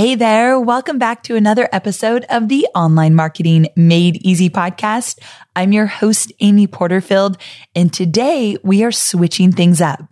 Hey there. Welcome back to another episode of the Online Marketing Made Easy podcast. I'm your host, Amy Porterfield, and today we are switching things up.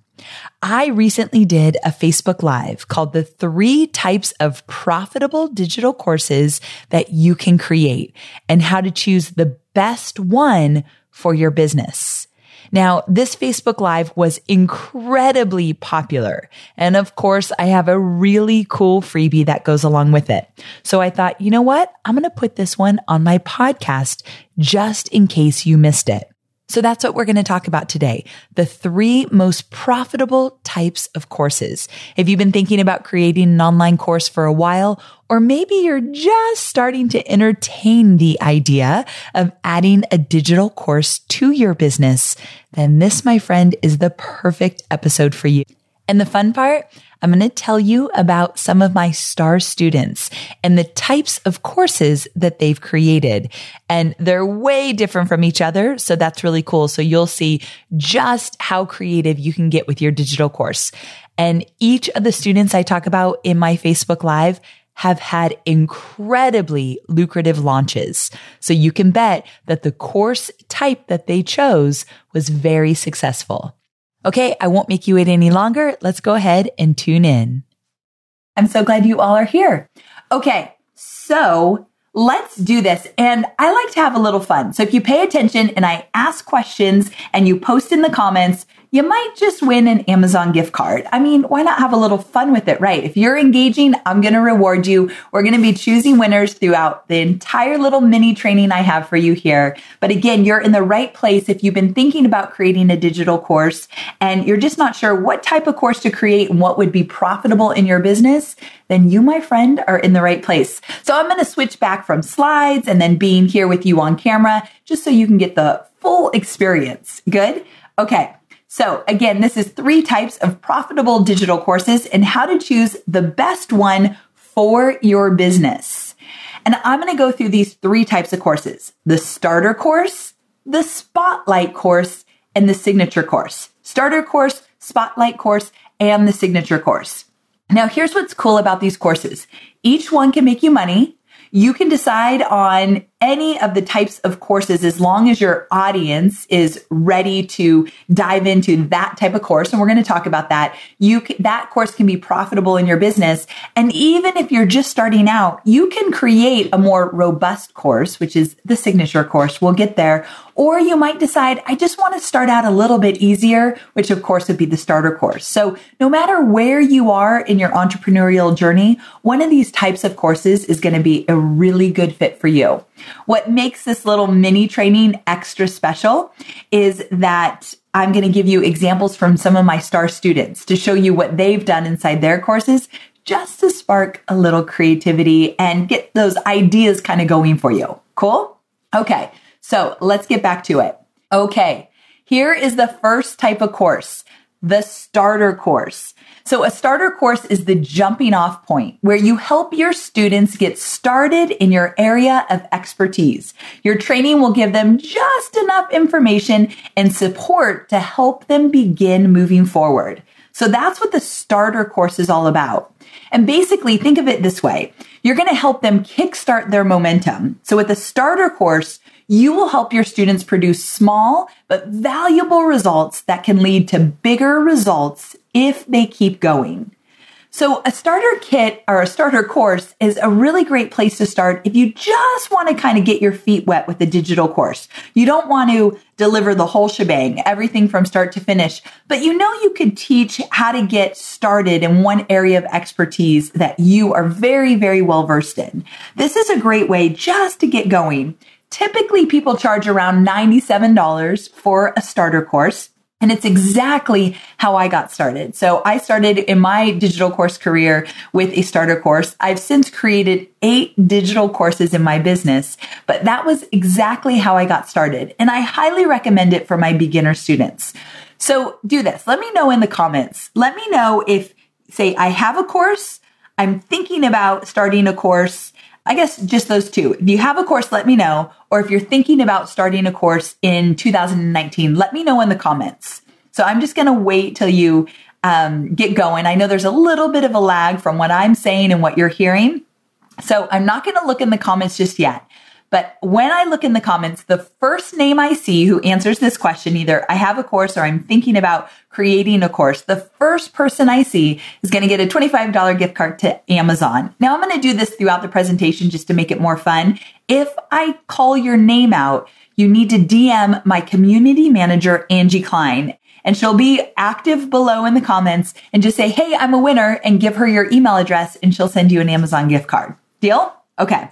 I recently did a Facebook Live called the three types of profitable digital courses that you can create and how to choose the best one for your business. Now, this Facebook Live was incredibly popular. And of course, I have a really cool freebie that goes along with it. So I thought, you know what? I'm going to put this one on my podcast just in case you missed it. So that's what we're going to talk about today. The three most profitable types of courses. If you've been thinking about creating an online course for a while, or maybe you're just starting to entertain the idea of adding a digital course to your business, then this, my friend, is the perfect episode for you. And the fun part, I'm going to tell you about some of my star students and the types of courses that they've created. And they're way different from each other. So that's really cool. So you'll see just how creative you can get with your digital course. And each of the students I talk about in my Facebook Live have had incredibly lucrative launches. So you can bet that the course type that they chose was very successful. Okay, I won't make you wait any longer. Let's go ahead and tune in. I'm so glad you all are here. Okay, so let's do this. And I like to have a little fun. So if you pay attention and I ask questions and you post in the comments, you might just win an Amazon gift card. I mean, why not have a little fun with it, right? If you're engaging, I'm going to reward you. We're going to be choosing winners throughout the entire little mini training I have for you here. But again, you're in the right place if you've been thinking about creating a digital course and you're just not sure what type of course to create and what would be profitable in your business, then you, my friend, are in the right place. So I'm going to switch back from slides and then being here with you on camera just so you can get the full experience. Good? Okay. So again, this is three types of profitable digital courses and how to choose the best one for your business. And I'm going to go through these three types of courses, the starter course, the spotlight course, and the signature course. Starter course, spotlight course, and the signature course. Now, here's what's cool about these courses. Each one can make you money. You can decide on any of the types of courses as long as your audience is ready to dive into that type of course and we're going to talk about that you can, that course can be profitable in your business. And even if you're just starting out you can create a more robust course which is the signature course. We'll get there. Or you might decide I just want to start out a little bit easier which of course would be the starter course. So no matter where you are in your entrepreneurial journey one of these types of courses is going to be a really good fit for you what makes this little mini training extra special is that I'm going to give you examples from some of my star students to show you what they've done inside their courses just to spark a little creativity and get those ideas kind of going for you. Cool? Okay. So let's get back to it. Okay. Here is the first type of course, the starter course. So a starter course is the jumping off point where you help your students get started in your area of expertise. Your training will give them just enough information and support to help them begin moving forward. So that's what the starter course is all about. And basically think of it this way. You're going to help them kickstart their momentum. So with the starter course, you will help your students produce small but valuable results that can lead to bigger results if they keep going. So a starter kit or a starter course is a really great place to start if you just want to kind of get your feet wet with a digital course. You don't want to deliver the whole shebang, everything from start to finish, but you know you could teach how to get started in one area of expertise that you are very, very well versed in. This is a great way just to get going. Typically people charge around $97 for a starter course. And it's exactly how I got started. So I started in my digital course career with a starter course. I've since created eight digital courses in my business, but that was exactly how I got started. And I highly recommend it for my beginner students. So do this. Let me know in the comments. Let me know if, say, I have a course, I'm thinking about starting a course, I guess just those two. If you have a course, let me know. Or if you're thinking about starting a course in 2019, let me know in the comments. So I'm just going to wait till you um, get going. I know there's a little bit of a lag from what I'm saying and what you're hearing. So I'm not going to look in the comments just yet. But when I look in the comments, the first name I see who answers this question, either I have a course or I'm thinking about creating a course, the first person I see is going to get a $25 gift card to Amazon. Now I'm going to do this throughout the presentation just to make it more fun. If I call your name out, you need to DM my community manager, Angie Klein and she'll be active below in the comments and just say, Hey, I'm a winner and give her your email address and she'll send you an Amazon gift card. Deal? Okay.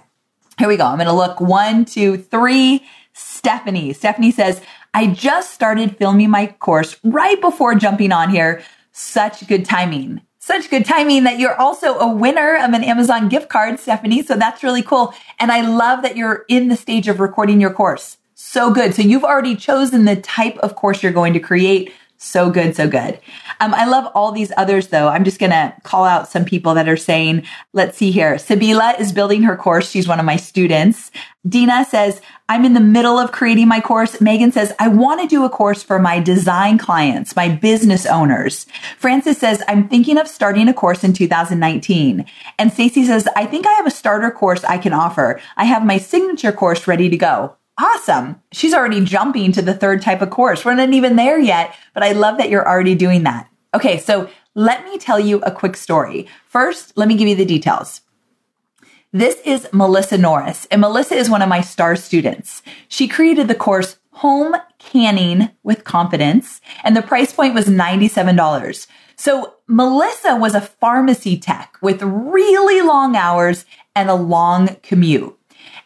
Here we go. I'm going to look one, two, three. Stephanie. Stephanie says, I just started filming my course right before jumping on here. Such good timing. Such good timing that you're also a winner of an Amazon gift card, Stephanie. So that's really cool. And I love that you're in the stage of recording your course. So good. So you've already chosen the type of course you're going to create. So good, so good. Um, I love all these others though. I'm just going to call out some people that are saying, let's see here. Sabila is building her course. She's one of my students. Dina says, I'm in the middle of creating my course. Megan says, I want to do a course for my design clients, my business owners. Francis says, I'm thinking of starting a course in 2019. And Stacy says, I think I have a starter course I can offer. I have my signature course ready to go. Awesome. She's already jumping to the third type of course. We're not even there yet, but I love that you're already doing that. Okay, so let me tell you a quick story. First, let me give you the details. This is Melissa Norris, and Melissa is one of my star students. She created the course Home Canning with Confidence, and the price point was $97. So Melissa was a pharmacy tech with really long hours and a long commute.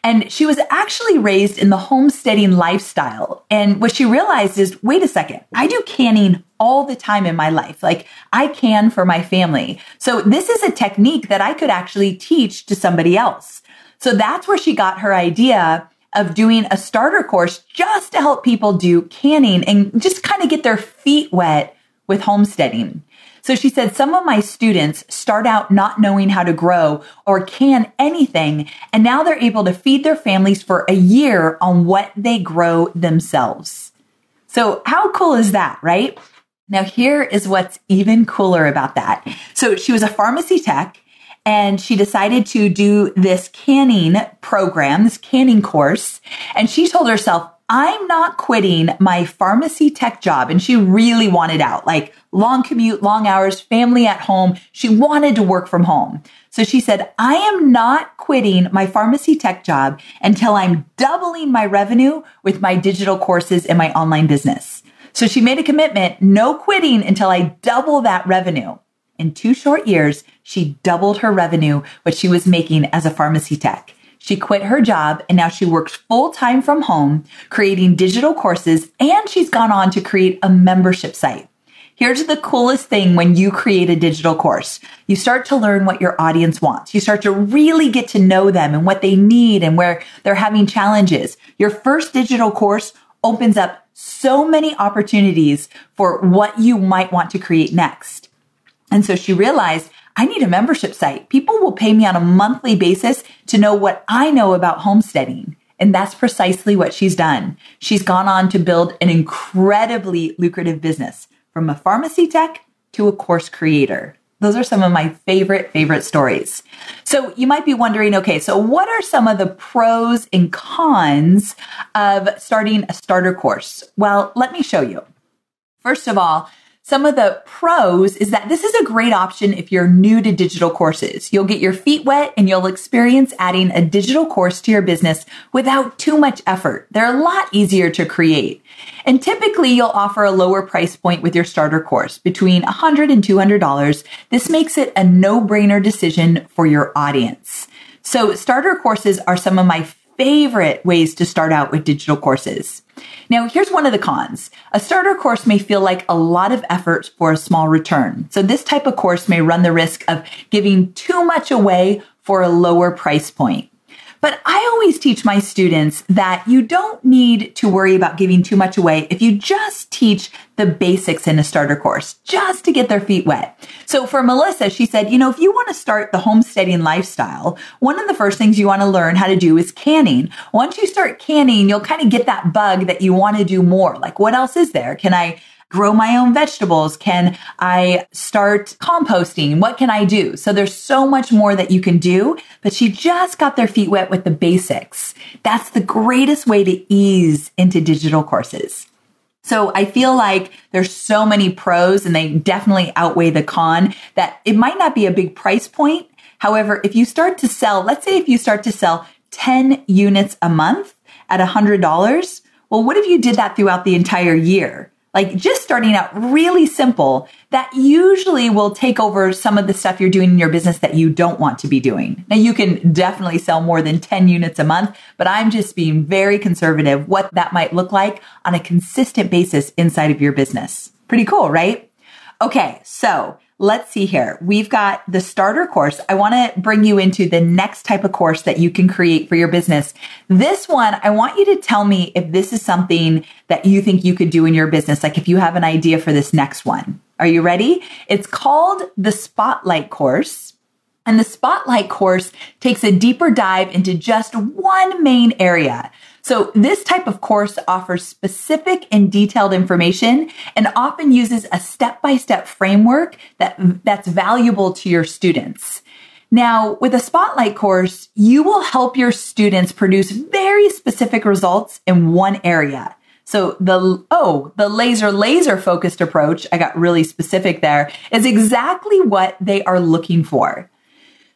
And she was actually raised in the homesteading lifestyle. And what she realized is, wait a second, I do canning all the time in my life. Like I can for my family. So this is a technique that I could actually teach to somebody else. So that's where she got her idea of doing a starter course just to help people do canning and just kind of get their feet wet with homesteading. So she said, some of my students start out not knowing how to grow or can anything, and now they're able to feed their families for a year on what they grow themselves. So how cool is that, right? Now here is what's even cooler about that. So she was a pharmacy tech and she decided to do this canning program, this canning course. And she told herself, I'm not quitting my pharmacy tech job. And she really wanted out, like long commute, long hours, family at home. She wanted to work from home. So she said, I am not quitting my pharmacy tech job until I'm doubling my revenue with my digital courses and my online business. So she made a commitment, no quitting until I double that revenue. In two short years, she doubled her revenue, what she was making as a pharmacy tech. She quit her job and now she works full time from home, creating digital courses, and she's gone on to create a membership site. Here's the coolest thing when you create a digital course. You start to learn what your audience wants. You start to really get to know them and what they need and where they're having challenges. Your first digital course opens up so many opportunities for what you might want to create next. And so she realized I need a membership site. People will pay me on a monthly basis to know what I know about homesteading. And that's precisely what she's done. She's gone on to build an incredibly lucrative business from a pharmacy tech to a course creator. Those are some of my favorite, favorite stories. So you might be wondering, okay, so what are some of the pros and cons of starting a starter course? Well, let me show you. First of all, some of the pros is that this is a great option if you're new to digital courses. You'll get your feet wet and you'll experience adding a digital course to your business without too much effort. They're a lot easier to create. And typically you'll offer a lower price point with your starter course between $100 and $200. This makes it a no-brainer decision for your audience. So starter courses are some of my favorite ways to start out with digital courses. Now, here's one of the cons. A starter course may feel like a lot of effort for a small return. So this type of course may run the risk of giving too much away for a lower price point. But I always teach my students that you don't need to worry about giving too much away if you just teach the basics in a starter course, just to get their feet wet. So for Melissa, she said, you know, if you want to start the homesteading lifestyle, one of the first things you want to learn how to do is canning. Once you start canning, you'll kind of get that bug that you want to do more. Like, what else is there? Can I grow my own vegetables? Can I start composting? What can I do? So there's so much more that you can do, but she just got their feet wet with the basics. That's the greatest way to ease into digital courses. So I feel like there's so many pros and they definitely outweigh the con that it might not be a big price point. However, if you start to sell, let's say if you start to sell 10 units a month at $100, well, what if you did that throughout the entire year? Like just starting out really simple, that usually will take over some of the stuff you're doing in your business that you don't want to be doing. Now you can definitely sell more than 10 units a month, but I'm just being very conservative what that might look like on a consistent basis inside of your business. Pretty cool, right? Okay. So let's see here. We've got the starter course. I want to bring you into the next type of course that you can create for your business. This one, I want you to tell me if this is something that you think you could do in your business. Like if you have an idea for this next one. Are you ready? It's called the Spotlight course. And the Spotlight course takes a deeper dive into just one main area. So this type of course offers specific and detailed information and often uses a step-by-step framework that, that's valuable to your students. Now, with a spotlight course, you will help your students produce very specific results in one area. So the, oh, the laser laser focused approach, I got really specific there, is exactly what they are looking for.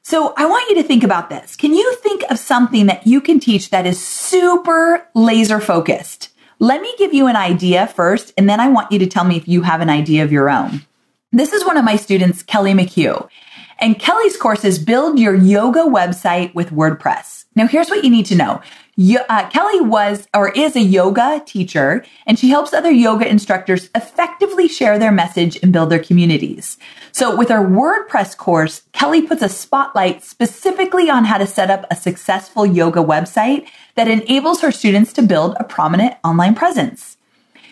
So I want you to think about this. Can you think of something that you can teach that is super laser focused? Let me give you an idea first, and then I want you to tell me if you have an idea of your own. This is one of my students, Kelly McHugh. And Kelly's course is build your yoga website with WordPress. Now, here's what you need to know. Uh, Kelly was or is a yoga teacher, and she helps other yoga instructors effectively share their message and build their communities. So with her WordPress course, Kelly puts a spotlight specifically on how to set up a successful yoga website that enables her students to build a prominent online presence.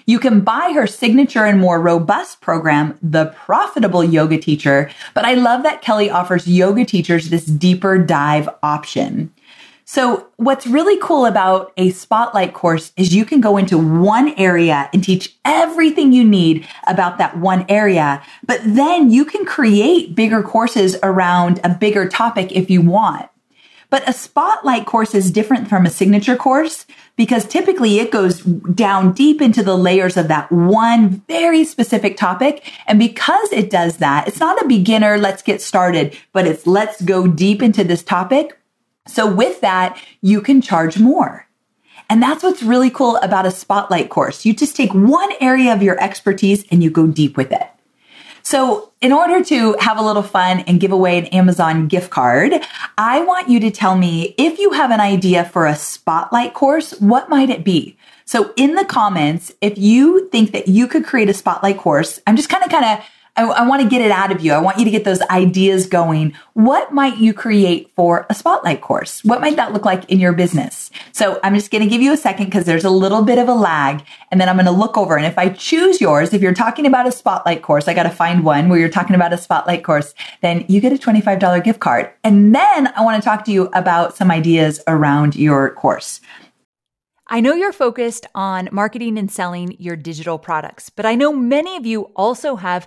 You can buy her signature and more robust program, The Profitable Yoga Teacher, but I love that Kelly offers yoga teachers this deeper dive option. So what's really cool about a spotlight course is you can go into one area and teach everything you need about that one area, but then you can create bigger courses around a bigger topic if you want. But a spotlight course is different from a signature course because typically it goes down deep into the layers of that one very specific topic. And because it does that, it's not a beginner, let's get started, but it's let's go deep into this topic so with that, you can charge more. And that's what's really cool about a spotlight course. You just take one area of your expertise and you go deep with it. So in order to have a little fun and give away an Amazon gift card, I want you to tell me if you have an idea for a spotlight course, what might it be? So in the comments, if you think that you could create a spotlight course, I'm just kind of kind of I, I want to get it out of you. I want you to get those ideas going. What might you create for a spotlight course? What might that look like in your business? So I'm just going to give you a second because there's a little bit of a lag and then I'm going to look over. And if I choose yours, if you're talking about a spotlight course, I got to find one where you're talking about a spotlight course, then you get a $25 gift card. And then I want to talk to you about some ideas around your course. I know you're focused on marketing and selling your digital products, but I know many of you also have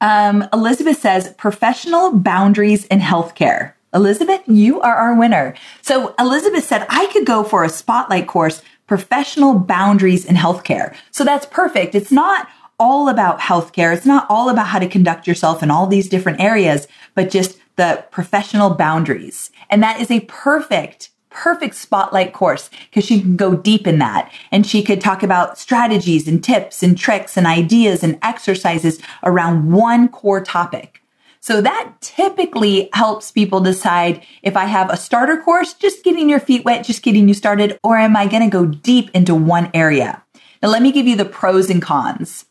um, Elizabeth says professional boundaries in healthcare. Elizabeth, you are our winner. So Elizabeth said I could go for a spotlight course, professional boundaries in healthcare. So that's perfect. It's not all about healthcare. It's not all about how to conduct yourself in all these different areas, but just the professional boundaries. And that is a perfect perfect spotlight course because she can go deep in that and she could talk about strategies and tips and tricks and ideas and exercises around one core topic. So that typically helps people decide if I have a starter course, just getting your feet wet, just getting you started, or am I going to go deep into one area? Now, let me give you the pros and cons.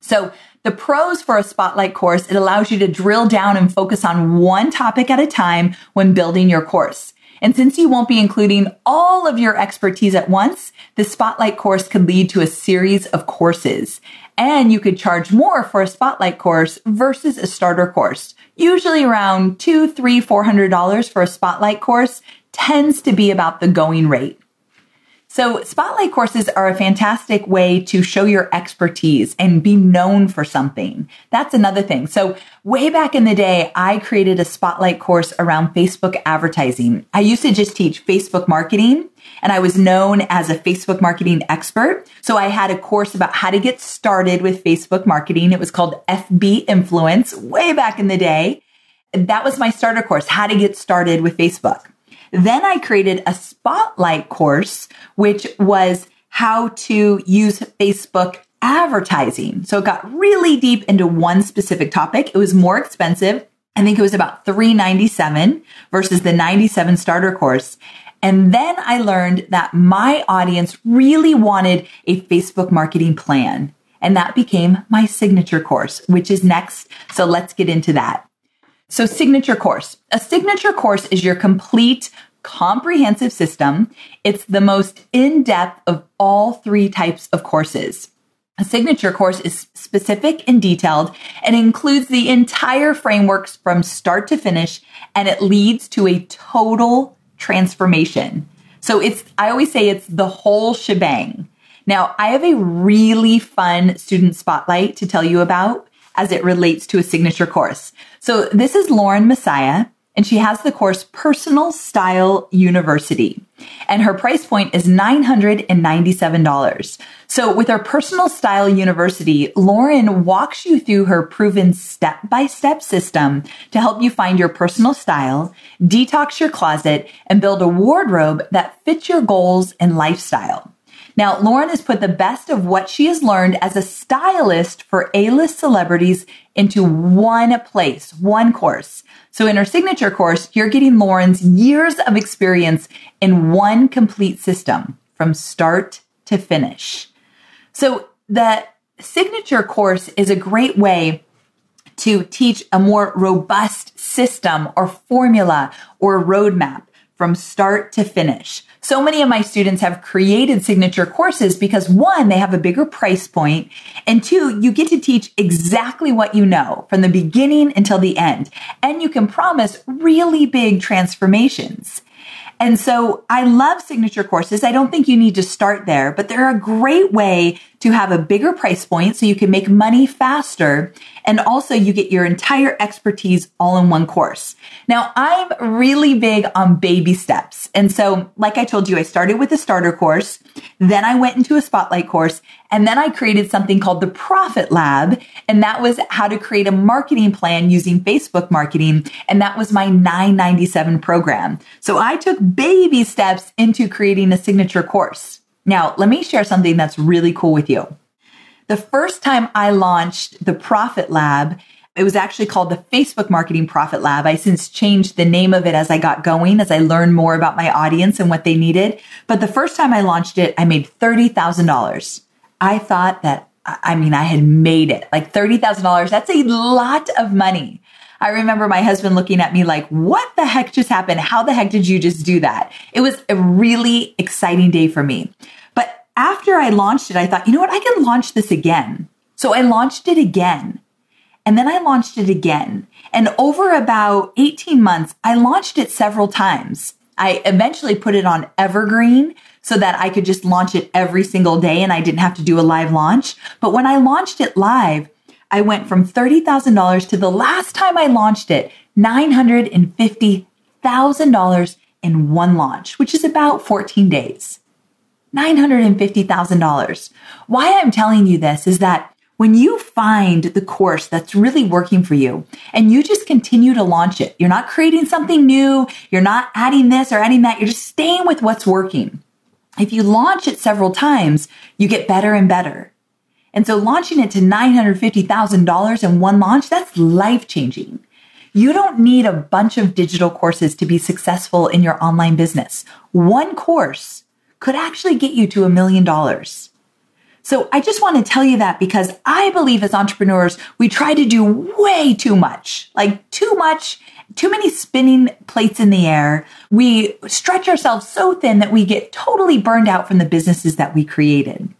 So the pros for a spotlight course, it allows you to drill down and focus on one topic at a time when building your course. And since you won't be including all of your expertise at once, the spotlight course could lead to a series of courses. And you could charge more for a spotlight course versus a starter course. Usually around two, three, four hundred dollars for a spotlight course tends to be about the going rate. So spotlight courses are a fantastic way to show your expertise and be known for something. That's another thing. So way back in the day, I created a spotlight course around Facebook advertising. I used to just teach Facebook marketing and I was known as a Facebook marketing expert. So I had a course about how to get started with Facebook marketing. It was called FB Influence way back in the day. That was my starter course, how to get started with Facebook. Then I created a spotlight course, which was how to use Facebook advertising. So it got really deep into one specific topic. It was more expensive. I think it was about 397 versus the 97 starter course. And then I learned that my audience really wanted a Facebook marketing plan. And that became my signature course, which is next. So let's get into that. So signature course. A signature course is your complete comprehensive system. It's the most in-depth of all three types of courses. A signature course is specific and detailed and includes the entire frameworks from start to finish and it leads to a total transformation. So it's, I always say it's the whole shebang. Now, I have a really fun student spotlight to tell you about as it relates to a signature course. So this is Lauren Messiah and she has the course Personal Style University. And her price point is $997. So with her Personal Style University, Lauren walks you through her proven step-by-step system to help you find your personal style, detox your closet, and build a wardrobe that fits your goals and lifestyle. Now, Lauren has put the best of what she has learned as a stylist for A-list celebrities into one place, one course. So in her signature course, you're getting Lauren's years of experience in one complete system from start to finish. So the signature course is a great way to teach a more robust system or formula or roadmap from start to finish. So many of my students have created signature courses because one, they have a bigger price. And two, you get to teach exactly what you know from the beginning until the end. And you can promise really big transformations. And so I love signature courses. I don't think you need to start there, but they're a great way to have a bigger price point so you can make money faster. And also you get your entire expertise all in one course. Now I'm really big on baby steps. And so, like I told you, I started with a starter course. Then I went into a spotlight course and then I created something called the Profit Lab. And that was how to create a marketing plan using Facebook marketing. And that was my 997 program. So I took baby steps into creating a signature course. Now, let me share something that's really cool with you. The first time I launched the Profit Lab, it was actually called the Facebook Marketing Profit Lab. I since changed the name of it as I got going, as I learned more about my audience and what they needed. But the first time I launched it, I made $30,000. I thought that, I mean, I had made it like $30,000. That's a lot of money. I remember my husband looking at me like, what the heck just happened? How the heck did you just do that? It was a really exciting day for me. But after I launched it, I thought, you know what? I can launch this again. So I launched it again. And then I launched it again. And over about 18 months, I launched it several times. I eventually put it on Evergreen so that I could just launch it every single day and I didn't have to do a live launch. But when I launched it live, I went from $30,000 to the last time I launched it, $950,000 in one launch, which is about 14 days. $950,000. Why I'm telling you this is that when you find the course that's really working for you and you just continue to launch it, you're not creating something new, you're not adding this or adding that, you're just staying with what's working. If you launch it several times, you get better and better. And so launching it to $950,000 in one launch, that's life changing. You don't need a bunch of digital courses to be successful in your online business. One course could actually get you to a million dollars. So I just want to tell you that because I believe as entrepreneurs, we try to do way too much, like too much, too many spinning plates in the air. We stretch ourselves so thin that we get totally burned out from the businesses that we created.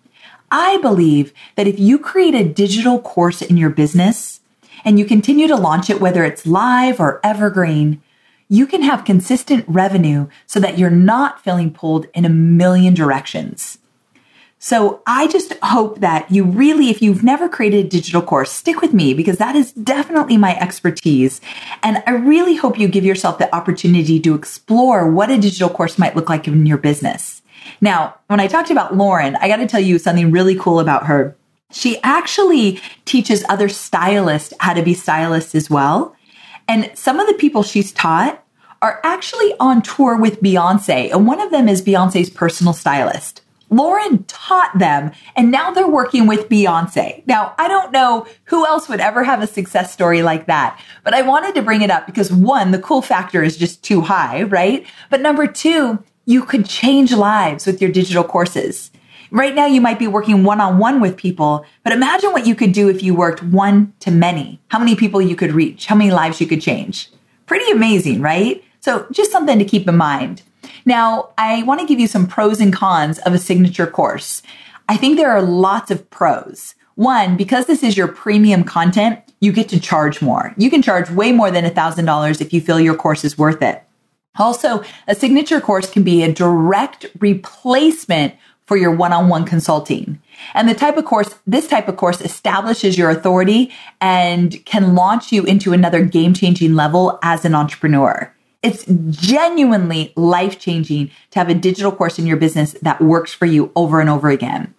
I believe that if you create a digital course in your business and you continue to launch it, whether it's live or evergreen, you can have consistent revenue so that you're not feeling pulled in a million directions. So I just hope that you really, if you've never created a digital course, stick with me because that is definitely my expertise. And I really hope you give yourself the opportunity to explore what a digital course might look like in your business. Now, when I talked about Lauren, I got to tell you something really cool about her. She actually teaches other stylists how to be stylists as well. And some of the people she's taught are actually on tour with Beyonce, and one of them is Beyonce's personal stylist. Lauren taught them, and now they're working with Beyonce. Now, I don't know who else would ever have a success story like that, but I wanted to bring it up because one, the cool factor is just too high, right? But number two, you could change lives with your digital courses. Right now, you might be working one on one with people, but imagine what you could do if you worked one to many. How many people you could reach, how many lives you could change. Pretty amazing, right? So just something to keep in mind. Now, I want to give you some pros and cons of a signature course. I think there are lots of pros. One, because this is your premium content, you get to charge more. You can charge way more than $1,000 if you feel your course is worth it. Also, a signature course can be a direct replacement for your one-on-one consulting. And the type of course, this type of course establishes your authority and can launch you into another game-changing level as an entrepreneur. It's genuinely life-changing to have a digital course in your business that works for you over and over again.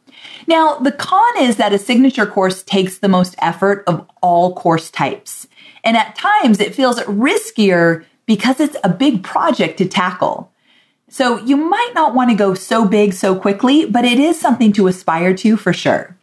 Now, the con is that a signature course takes the most effort of all course types. And at times it feels riskier because it's a big project to tackle. So you might not want to go so big so quickly, but it is something to aspire to for sure.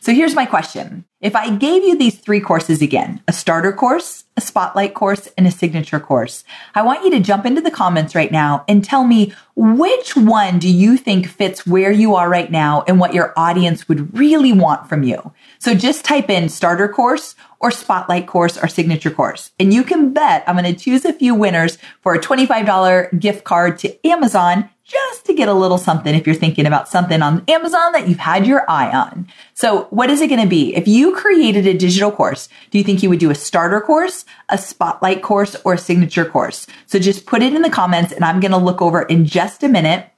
So here's my question. If I gave you these three courses again, a starter course, a spotlight course, and a signature course, I want you to jump into the comments right now and tell me which one do you think fits where you are right now and what your audience would really want from you. So just type in starter course or spotlight course or signature course. And you can bet I'm going to choose a few winners for a $25 gift card to Amazon just to get a little something if you're thinking about something on Amazon that you've had your eye on. So what is it going to be? If you created a digital course, do you think you would do a starter course, a spotlight course, or a signature course? So just put it in the comments and I'm going to look over in just a minute.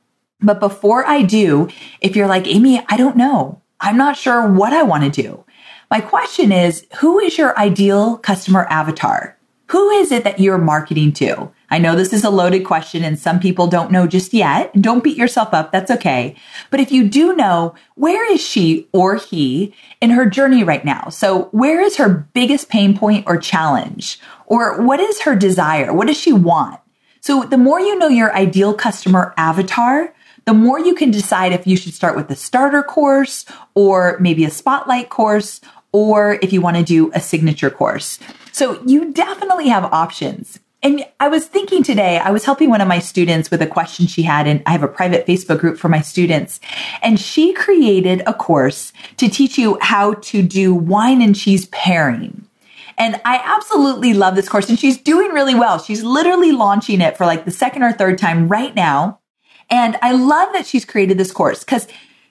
But before I do, if you're like, Amy, I don't know. I'm not sure what I want to do. My question is, who is your ideal customer avatar? Who is it that you're marketing to? I know this is a loaded question and some people don't know just yet. Don't beat yourself up. That's okay. But if you do know, where is she or he in her journey right now? So where is her biggest pain point or challenge? Or what is her desire? What does she want? So the more you know your ideal customer avatar, the more you can decide if you should start with the starter course or maybe a spotlight course or if you want to do a signature course. So you definitely have options. And I was thinking today, I was helping one of my students with a question she had, and I have a private Facebook group for my students. And she created a course to teach you how to do wine and cheese pairing. And I absolutely love this course, and she's doing really well. She's literally launching it for like the second or third time right now. And I love that she's created this course because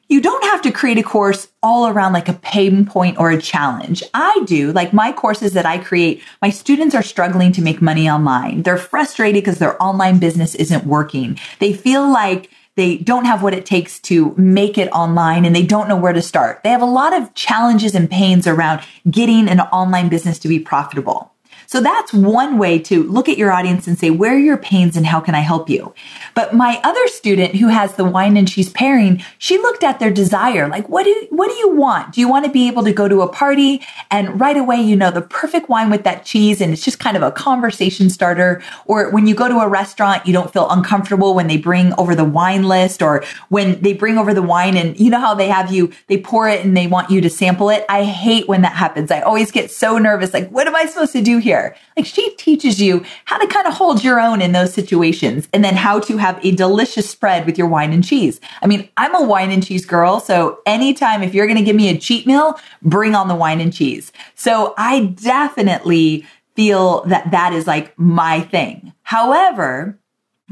you don't have to create a course all around like a pain point or a challenge. I do, like my courses that I create, my students are struggling to make money online. They're frustrated because their online business isn't working. They feel like they don't have what it takes to make it online and they don't know where to start. They have a lot of challenges and pains around getting an online business to be profitable. So that's one way to look at your audience and say, where are your pains and how can I help you? But my other student who has the wine and cheese pairing, she looked at their desire. Like, what do, what do you want? Do you want to be able to go to a party and right away, you know, the perfect wine with that cheese and it's just kind of a conversation starter? Or when you go to a restaurant, you don't feel uncomfortable when they bring over the wine list or when they bring over the wine and you know how they have you, they pour it and they want you to sample it. I hate when that happens. I always get so nervous. Like, what am I supposed to do here? Like she teaches you how to kind of hold your own in those situations and then how to have a delicious spread with your wine and cheese. I mean, I'm a wine and cheese girl. So anytime if you're going to give me a cheat meal, bring on the wine and cheese. So I definitely feel that that is like my thing. However,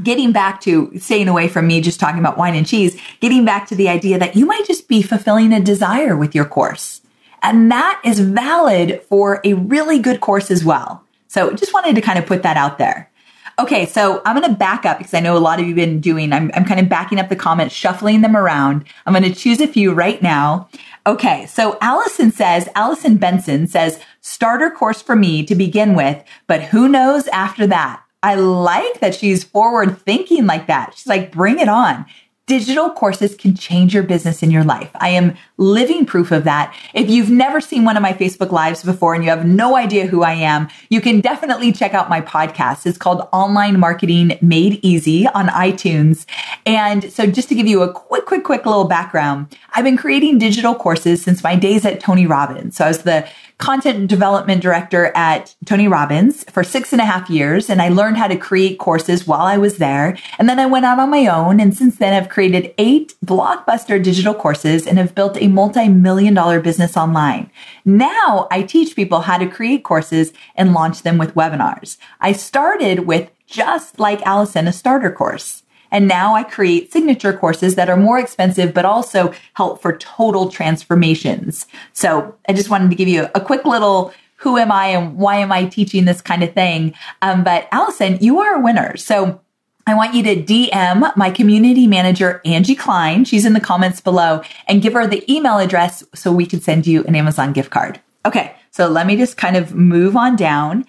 getting back to staying away from me just talking about wine and cheese, getting back to the idea that you might just be fulfilling a desire with your course. And that is valid for a really good course as well. So just wanted to kind of put that out there. Okay, so I'm going to back up because I know a lot of you have been doing, I'm, I'm kind of backing up the comments, shuffling them around. I'm going to choose a few right now. Okay, so Allison says, Allison Benson says, starter course for me to begin with, but who knows after that? I like that she's forward thinking like that. She's like, bring it on. Digital courses can change your business in your life. I am living proof of that. If you've never seen one of my Facebook lives before and you have no idea who I am, you can definitely check out my podcast. It's called Online Marketing Made Easy on iTunes. And so just to give you a quick, quick, quick little background, I've been creating digital courses since my days at Tony Robbins. So I was the content development director at Tony Robbins for six and a half years. And I learned how to create courses while I was there. And then I went out on my own. And since then, I've created eight blockbuster digital courses and have built a multi-million dollar business online. Now I teach people how to create courses and launch them with webinars. I started with just like Allison, a starter course. And now I create signature courses that are more expensive, but also help for total transformations. So I just wanted to give you a quick little who am I and why am I teaching this kind of thing? Um, but Allison, you are a winner. So I want you to DM my community manager, Angie Klein. She's in the comments below and give her the email address so we can send you an Amazon gift card. Okay. So let me just kind of move on down.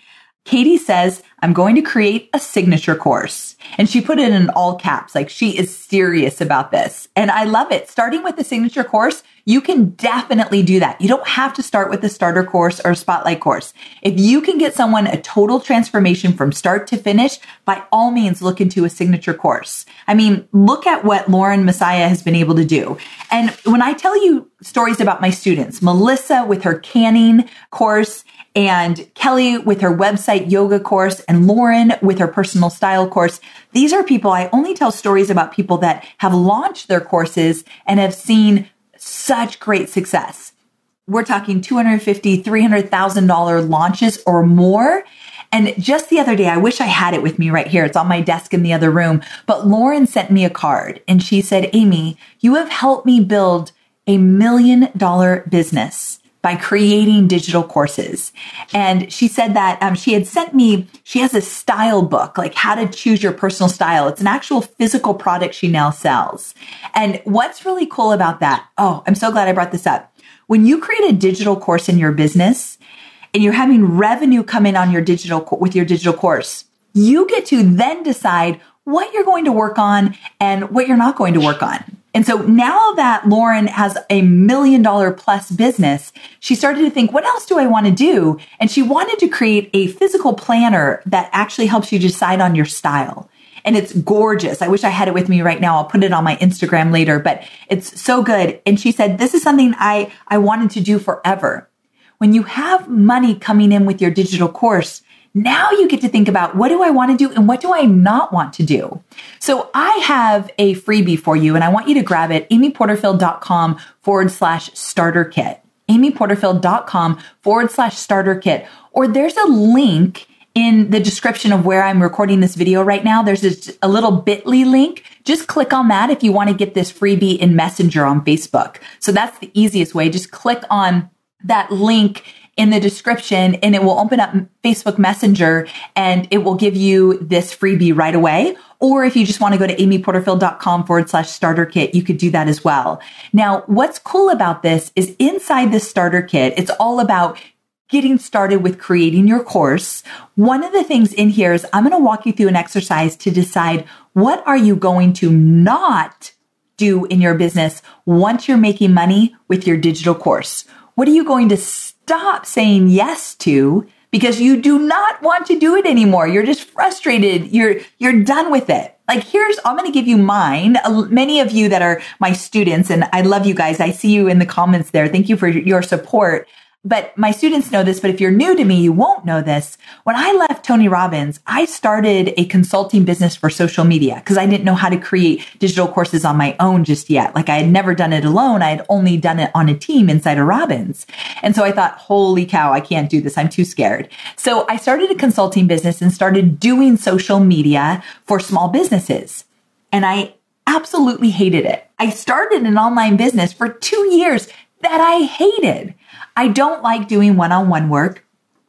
Katie says, I'm going to create a signature course. And she put it in all caps, like she is serious about this. And I love it. Starting with the signature course, you can definitely do that. You don't have to start with a starter course or spotlight course. If you can get someone a total transformation from start to finish, by all means, look into a signature course. I mean, look at what Lauren Messiah has been able to do. And when I tell you stories about my students, Melissa with her canning course and Kelly with her website yoga course and Lauren with her personal style course. These are people I only tell stories about people that have launched their courses and have seen such great success. We're talking $250,000, $300,000 launches or more. And just the other day, I wish I had it with me right here. It's on my desk in the other room. But Lauren sent me a card and she said, Amy, you have helped me build a million dollar business by creating digital courses. And she said that um, she had sent me, she has a style book, like how to choose your personal style. It's an actual physical product she now sells. And what's really cool about that? Oh, I'm so glad I brought this up. When you create a digital course in your business and you're having revenue come in on your digital, with your digital course, you get to then decide what you're going to work on and what you're not going to work on. And so now that Lauren has a million dollar plus business, she started to think, what else do I want to do? And she wanted to create a physical planner that actually helps you decide on your style. And it's gorgeous. I wish I had it with me right now. I'll put it on my Instagram later, but it's so good. And she said, this is something I, I wanted to do forever. When you have money coming in with your digital course, now you get to think about what do I want to do and what do I not want to do? So I have a freebie for you and I want you to grab it, amyporterfield.com forward slash starter kit. amyporterfield.com forward slash starter kit. Or there's a link in the description of where I'm recording this video right now. There's a little bit.ly link. Just click on that if you want to get this freebie in Messenger on Facebook. So that's the easiest way. Just click on that link in the description and it will open up Facebook Messenger and it will give you this freebie right away. Or if you just want to go to amyporterfield.com forward slash starter kit, you could do that as well. Now, what's cool about this is inside this starter kit, it's all about getting started with creating your course. One of the things in here is I'm going to walk you through an exercise to decide what are you going to not do in your business once you're making money with your digital course? What are you going to stop saying yes to because you do not want to do it anymore. You're just frustrated. You're, you're done with it. Like here's, I'm going to give you mine. Many of you that are my students and I love you guys. I see you in the comments there. Thank you for your support but my students know this, but if you're new to me, you won't know this. When I left Tony Robbins, I started a consulting business for social media because I didn't know how to create digital courses on my own just yet. Like I had never done it alone. I had only done it on a team inside of Robbins. And so I thought, holy cow, I can't do this. I'm too scared. So I started a consulting business and started doing social media for small businesses. And I absolutely hated it. I started an online business for two years that I hated. I don't like doing one on one work.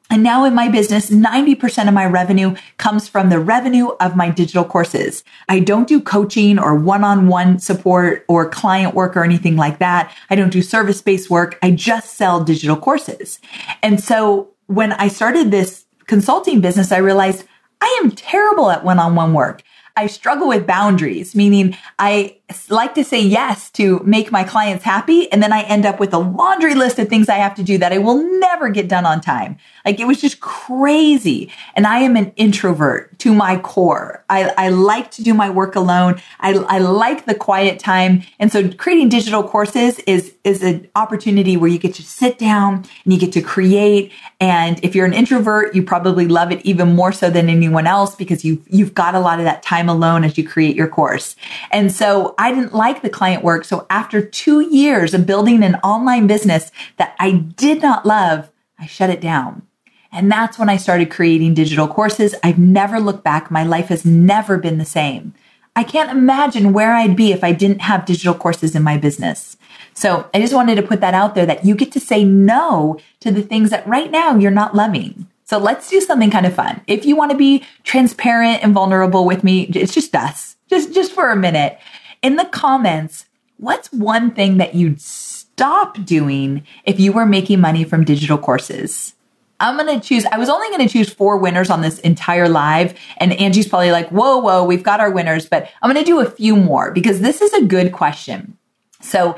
And now in my business, 90% of my revenue comes from the revenue of my digital courses. I don't do coaching or one-on-one support or client work or anything like that. I don't do service-based work. I just sell digital courses. And so when I started this consulting business, I realized I am terrible at one-on-one work. I struggle with boundaries, meaning I like to say yes to make my clients happy. And then I end up with a laundry list of things I have to do that I will never get done on time. Like it was just crazy. And I am an introvert to my core. I, I like to do my work alone. I, I like the quiet time. And so creating digital courses is, is an opportunity where you get to sit down and you get to create. And if you're an introvert, you probably love it even more so than anyone else because you, you've got a lot of that time alone as you create your course. And so I didn't like the client work. So after two years of building an online business that I did not love, I shut it down. And that's when I started creating digital courses. I've never looked back. My life has never been the same. I can't imagine where I'd be if I didn't have digital courses in my business. So I just wanted to put that out there that you get to say no to the things that right now you're not loving. So let's do something kind of fun. If you want to be transparent and vulnerable with me, it's just us, just, just for a minute in the comments, what's one thing that you'd stop doing if you were making money from digital courses? I'm going to choose, I was only going to choose four winners on this entire live. And Angie's probably like, whoa, whoa, we've got our winners, but I'm going to do a few more because this is a good question. So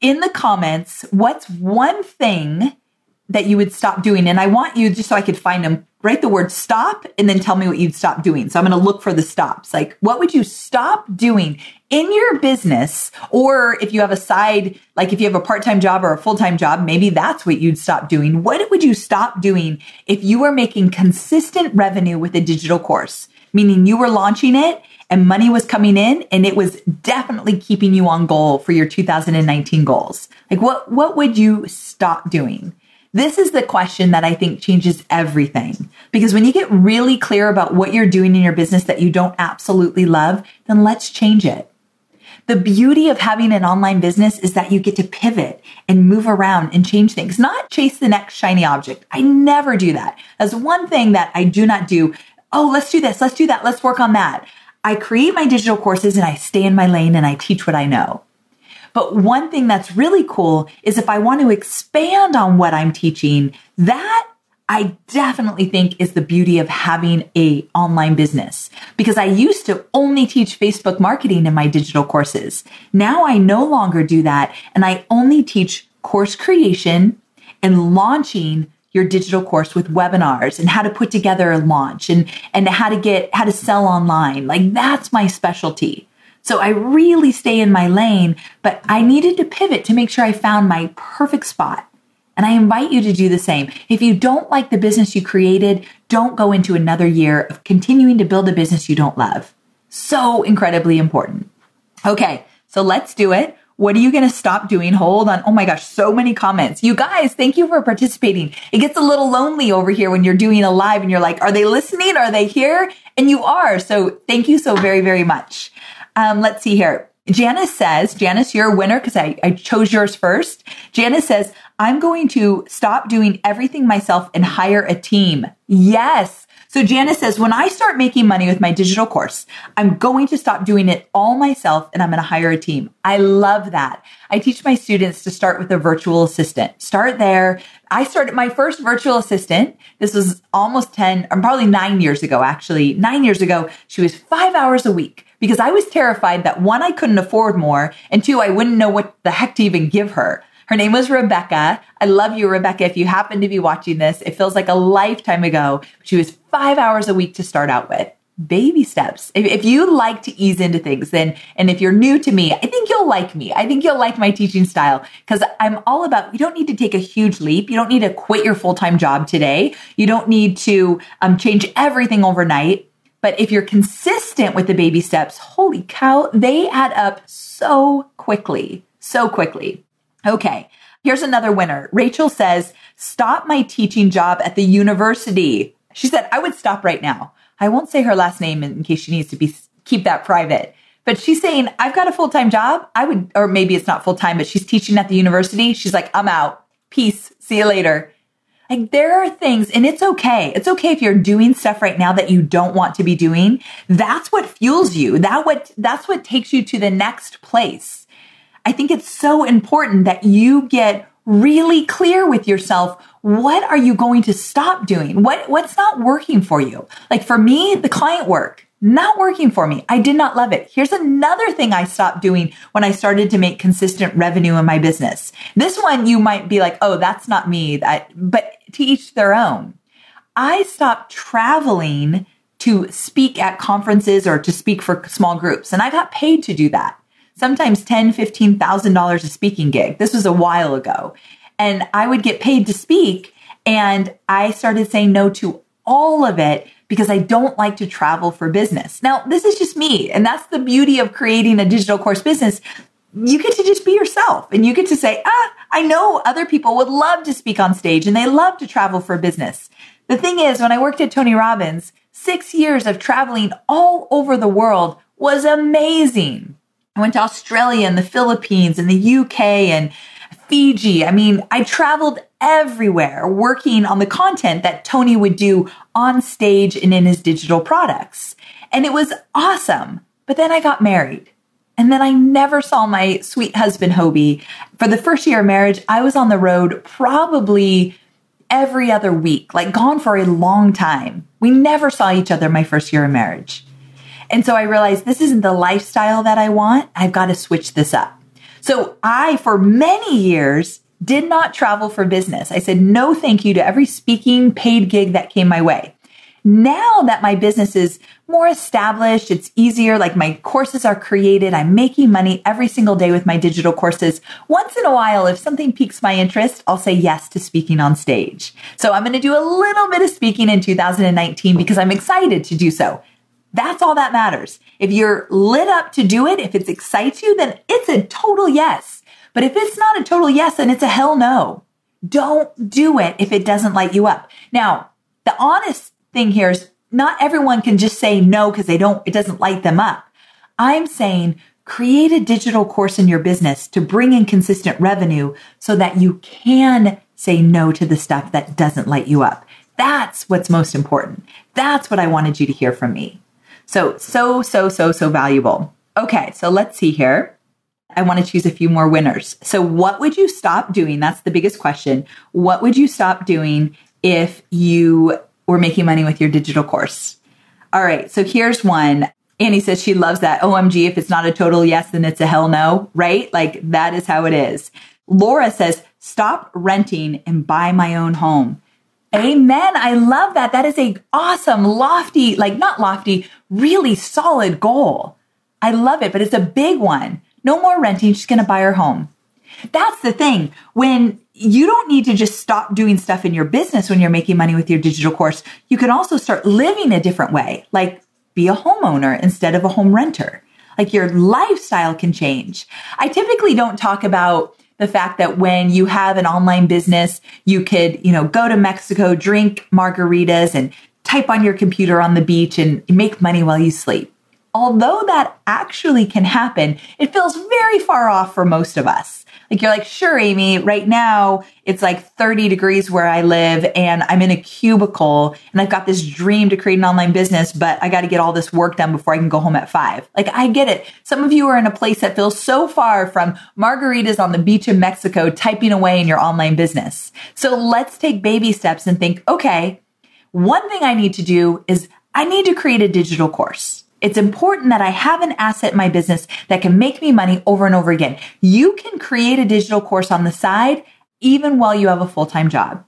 in the comments, what's one thing that you would stop doing? And I want you just so I could find them, write the word stop and then tell me what you'd stop doing. So I'm going to look for the stops. Like, what would you stop doing in your business? Or if you have a side, like if you have a part time job or a full time job, maybe that's what you'd stop doing. What would you stop doing if you were making consistent revenue with a digital course? Meaning you were launching it and money was coming in and it was definitely keeping you on goal for your 2019 goals. Like what, what would you stop doing? This is the question that I think changes everything. Because when you get really clear about what you're doing in your business that you don't absolutely love, then let's change it. The beauty of having an online business is that you get to pivot and move around and change things, not chase the next shiny object. I never do that. That's one thing that I do not do. Oh, let's do this. Let's do that. Let's work on that. I create my digital courses and I stay in my lane and I teach what I know. But one thing that's really cool is if I want to expand on what I'm teaching, that I definitely think is the beauty of having a online business because I used to only teach Facebook marketing in my digital courses. Now I no longer do that and I only teach course creation and launching your digital course with webinars and how to put together a launch and, and how to get, how to sell online. Like that's my specialty. So I really stay in my lane, but I needed to pivot to make sure I found my perfect spot. And I invite you to do the same. If you don't like the business you created, don't go into another year of continuing to build a business you don't love. So incredibly important. Okay, so let's do it. What are you going to stop doing? Hold on. Oh my gosh, so many comments. You guys, thank you for participating. It gets a little lonely over here when you're doing a live and you're like, are they listening? Are they here? And you are. So thank you so very, very much. Um, let's see here. Janice says, Janice, you're a winner because I, I chose yours first. Janice says, I'm going to stop doing everything myself and hire a team. Yes. So Janice says, when I start making money with my digital course, I'm going to stop doing it all myself and I'm going to hire a team. I love that. I teach my students to start with a virtual assistant. Start there. I started my first virtual assistant. This was almost 10, or probably nine years ago, actually. Nine years ago, she was five hours a week because I was terrified that one, I couldn't afford more, and two, I wouldn't know what the heck to even give her. Her name was Rebecca. I love you, Rebecca. If you happen to be watching this, it feels like a lifetime ago. She was five hours a week to start out with. Baby steps. If, if, you like to ease into things, then, and if you're new to me, I think you'll like me. I think you'll like my teaching style because I'm all about, you don't need to take a huge leap. You don't need to quit your full time job today. You don't need to um, change everything overnight. But if you're consistent with the baby steps, holy cow, they add up so quickly, so quickly. Okay. Here's another winner. Rachel says, stop my teaching job at the university. She said, I would stop right now. I won't say her last name in case she needs to be, keep that private. But she's saying, I've got a full time job. I would, or maybe it's not full time, but she's teaching at the university. She's like, I'm out. Peace. See you later. Like there are things, and it's okay. It's okay if you're doing stuff right now that you don't want to be doing. That's what fuels you. That what, that's what takes you to the next place. I think it's so important that you get really clear with yourself. What are you going to stop doing? What, what's not working for you? Like for me, the client work, not working for me. I did not love it. Here's another thing I stopped doing when I started to make consistent revenue in my business. This one you might be like, oh, that's not me. That, but to each their own. I stopped traveling to speak at conferences or to speak for small groups. And I got paid to do that sometimes ten, fifteen thousand dollars a speaking gig. This was a while ago, and I would get paid to speak, and I started saying no to all of it because I don't like to travel for business. Now, this is just me, and that's the beauty of creating a digital course business. You get to just be yourself and you get to say, ah, I know other people would love to speak on stage and they love to travel for business. The thing is, when I worked at Tony Robbins, six years of traveling all over the world was amazing. I went to Australia and the Philippines and the UK and Fiji. I mean, I traveled everywhere working on the content that Tony would do on stage and in his digital products. And it was awesome. But then I got married. And then I never saw my sweet husband, Hobie. For the first year of marriage, I was on the road probably every other week, like gone for a long time. We never saw each other my first year of marriage. And so I realized this isn't the lifestyle that I want. I've got to switch this up. So I, for many years, did not travel for business. I said no thank you to every speaking paid gig that came my way. Now that my business is more established, it's easier, like my courses are created, I'm making money every single day with my digital courses. Once in a while, if something piques my interest, I'll say yes to speaking on stage. So I'm going to do a little bit of speaking in 2019 because I'm excited to do so. That's all that matters. If you're lit up to do it, if it excites you, then it's a total yes. But if it's not a total yes, and it's a hell no. Don't do it if it doesn't light you up. Now, the honest thing here is not everyone can just say no because they don't, it doesn't light them up. I'm saying create a digital course in your business to bring in consistent revenue so that you can say no to the stuff that doesn't light you up. That's what's most important. That's what I wanted you to hear from me. So, so, so, so, so valuable. Okay, so let's see here. I want to choose a few more winners. So, what would you stop doing? That's the biggest question. What would you stop doing if you were making money with your digital course. All right. So here's one. Annie says she loves that. OMG, if it's not a total yes, then it's a hell no, right? Like that is how it is. Laura says, stop renting and buy my own home. Amen. I love that. That is a awesome, lofty, like not lofty, really solid goal. I love it, but it's a big one. No more renting. She's going to buy her home. That's the thing. When you don't need to just stop doing stuff in your business when you're making money with your digital course. You can also start living a different way, like be a homeowner instead of a home renter. Like your lifestyle can change. I typically don't talk about the fact that when you have an online business, you could, you know, go to Mexico, drink margaritas and type on your computer on the beach and make money while you sleep. Although that actually can happen, it feels very far off for most of us. Like you're like, sure, Amy, right now it's like 30 degrees where I live and I'm in a cubicle and I've got this dream to create an online business, but I got to get all this work done before I can go home at five. Like I get it. Some of you are in a place that feels so far from margaritas on the beach in Mexico, typing away in your online business. So let's take baby steps and think, okay, one thing I need to do is I need to create a digital course. It's important that I have an asset in my business that can make me money over and over again. You can create a digital course on the side even while you have a full-time job.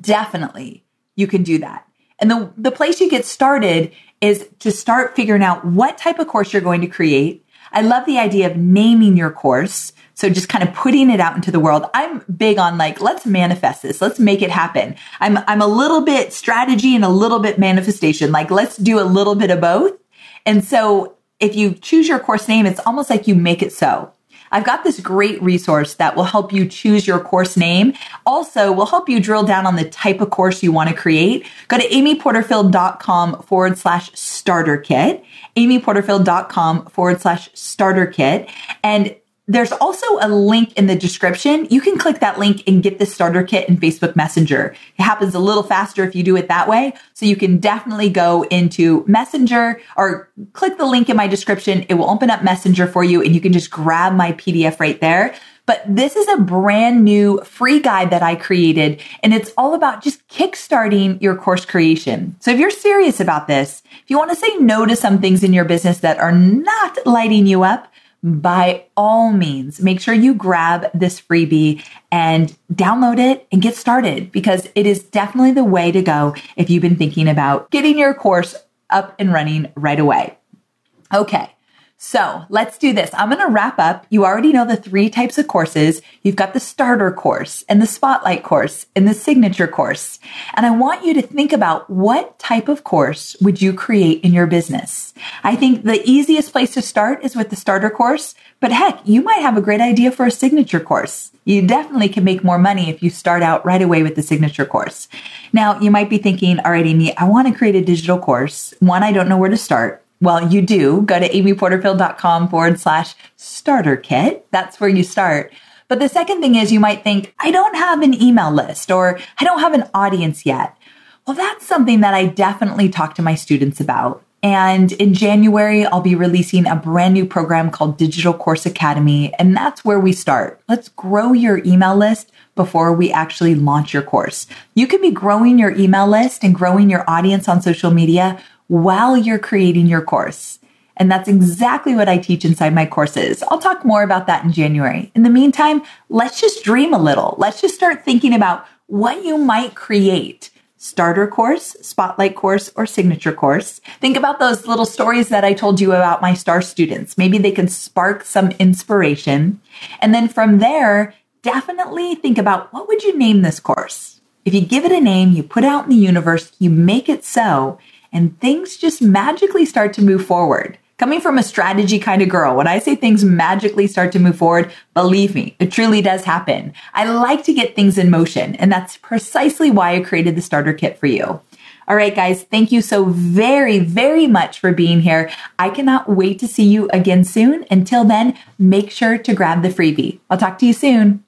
Definitely you can do that. And the, the place you get started is to start figuring out what type of course you're going to create. I love the idea of naming your course. So just kind of putting it out into the world. I'm big on like, let's manifest this. Let's make it happen. I'm, I'm a little bit strategy and a little bit manifestation. Like, let's do a little bit of both. And so if you choose your course name, it's almost like you make it so. I've got this great resource that will help you choose your course name. Also will help you drill down on the type of course you want to create. Go to amyporterfield.com forward slash starter kit, amyporterfield.com forward slash starter kit. And there's also a link in the description. You can click that link and get the starter kit in Facebook Messenger. It happens a little faster if you do it that way. So you can definitely go into Messenger or click the link in my description. It will open up Messenger for you and you can just grab my PDF right there. But this is a brand new free guide that I created and it's all about just kickstarting your course creation. So if you're serious about this, if you want to say no to some things in your business that are not lighting you up, by all means, make sure you grab this freebie and download it and get started because it is definitely the way to go if you've been thinking about getting your course up and running right away. Okay. So let's do this. I'm going to wrap up. You already know the three types of courses. You've got the starter course and the spotlight course and the signature course. And I want you to think about what type of course would you create in your business? I think the easiest place to start is with the starter course, but heck, you might have a great idea for a signature course. You definitely can make more money if you start out right away with the signature course. Now, you might be thinking, all right, Amy, I want to create a digital course. One, I don't know where to start. Well, you do. Go to amyporterfield.com forward slash starter kit. That's where you start. But the second thing is you might think, I don't have an email list or I don't have an audience yet. Well, that's something that I definitely talk to my students about. And in January, I'll be releasing a brand new program called Digital Course Academy. And that's where we start. Let's grow your email list before we actually launch your course. You can be growing your email list and growing your audience on social media while you're creating your course. And that's exactly what I teach inside my courses. I'll talk more about that in January. In the meantime, let's just dream a little. Let's just start thinking about what you might create starter course, spotlight course, or signature course. Think about those little stories that I told you about my star students. Maybe they can spark some inspiration. And then from there, definitely think about what would you name this course? If you give it a name, you put out in the universe, you make it so, and things just magically start to move forward. Coming from a strategy kind of girl, when I say things magically start to move forward, believe me, it truly does happen. I like to get things in motion, and that's precisely why I created the starter kit for you. All right, guys, thank you so very, very much for being here. I cannot wait to see you again soon. Until then, make sure to grab the freebie. I'll talk to you soon.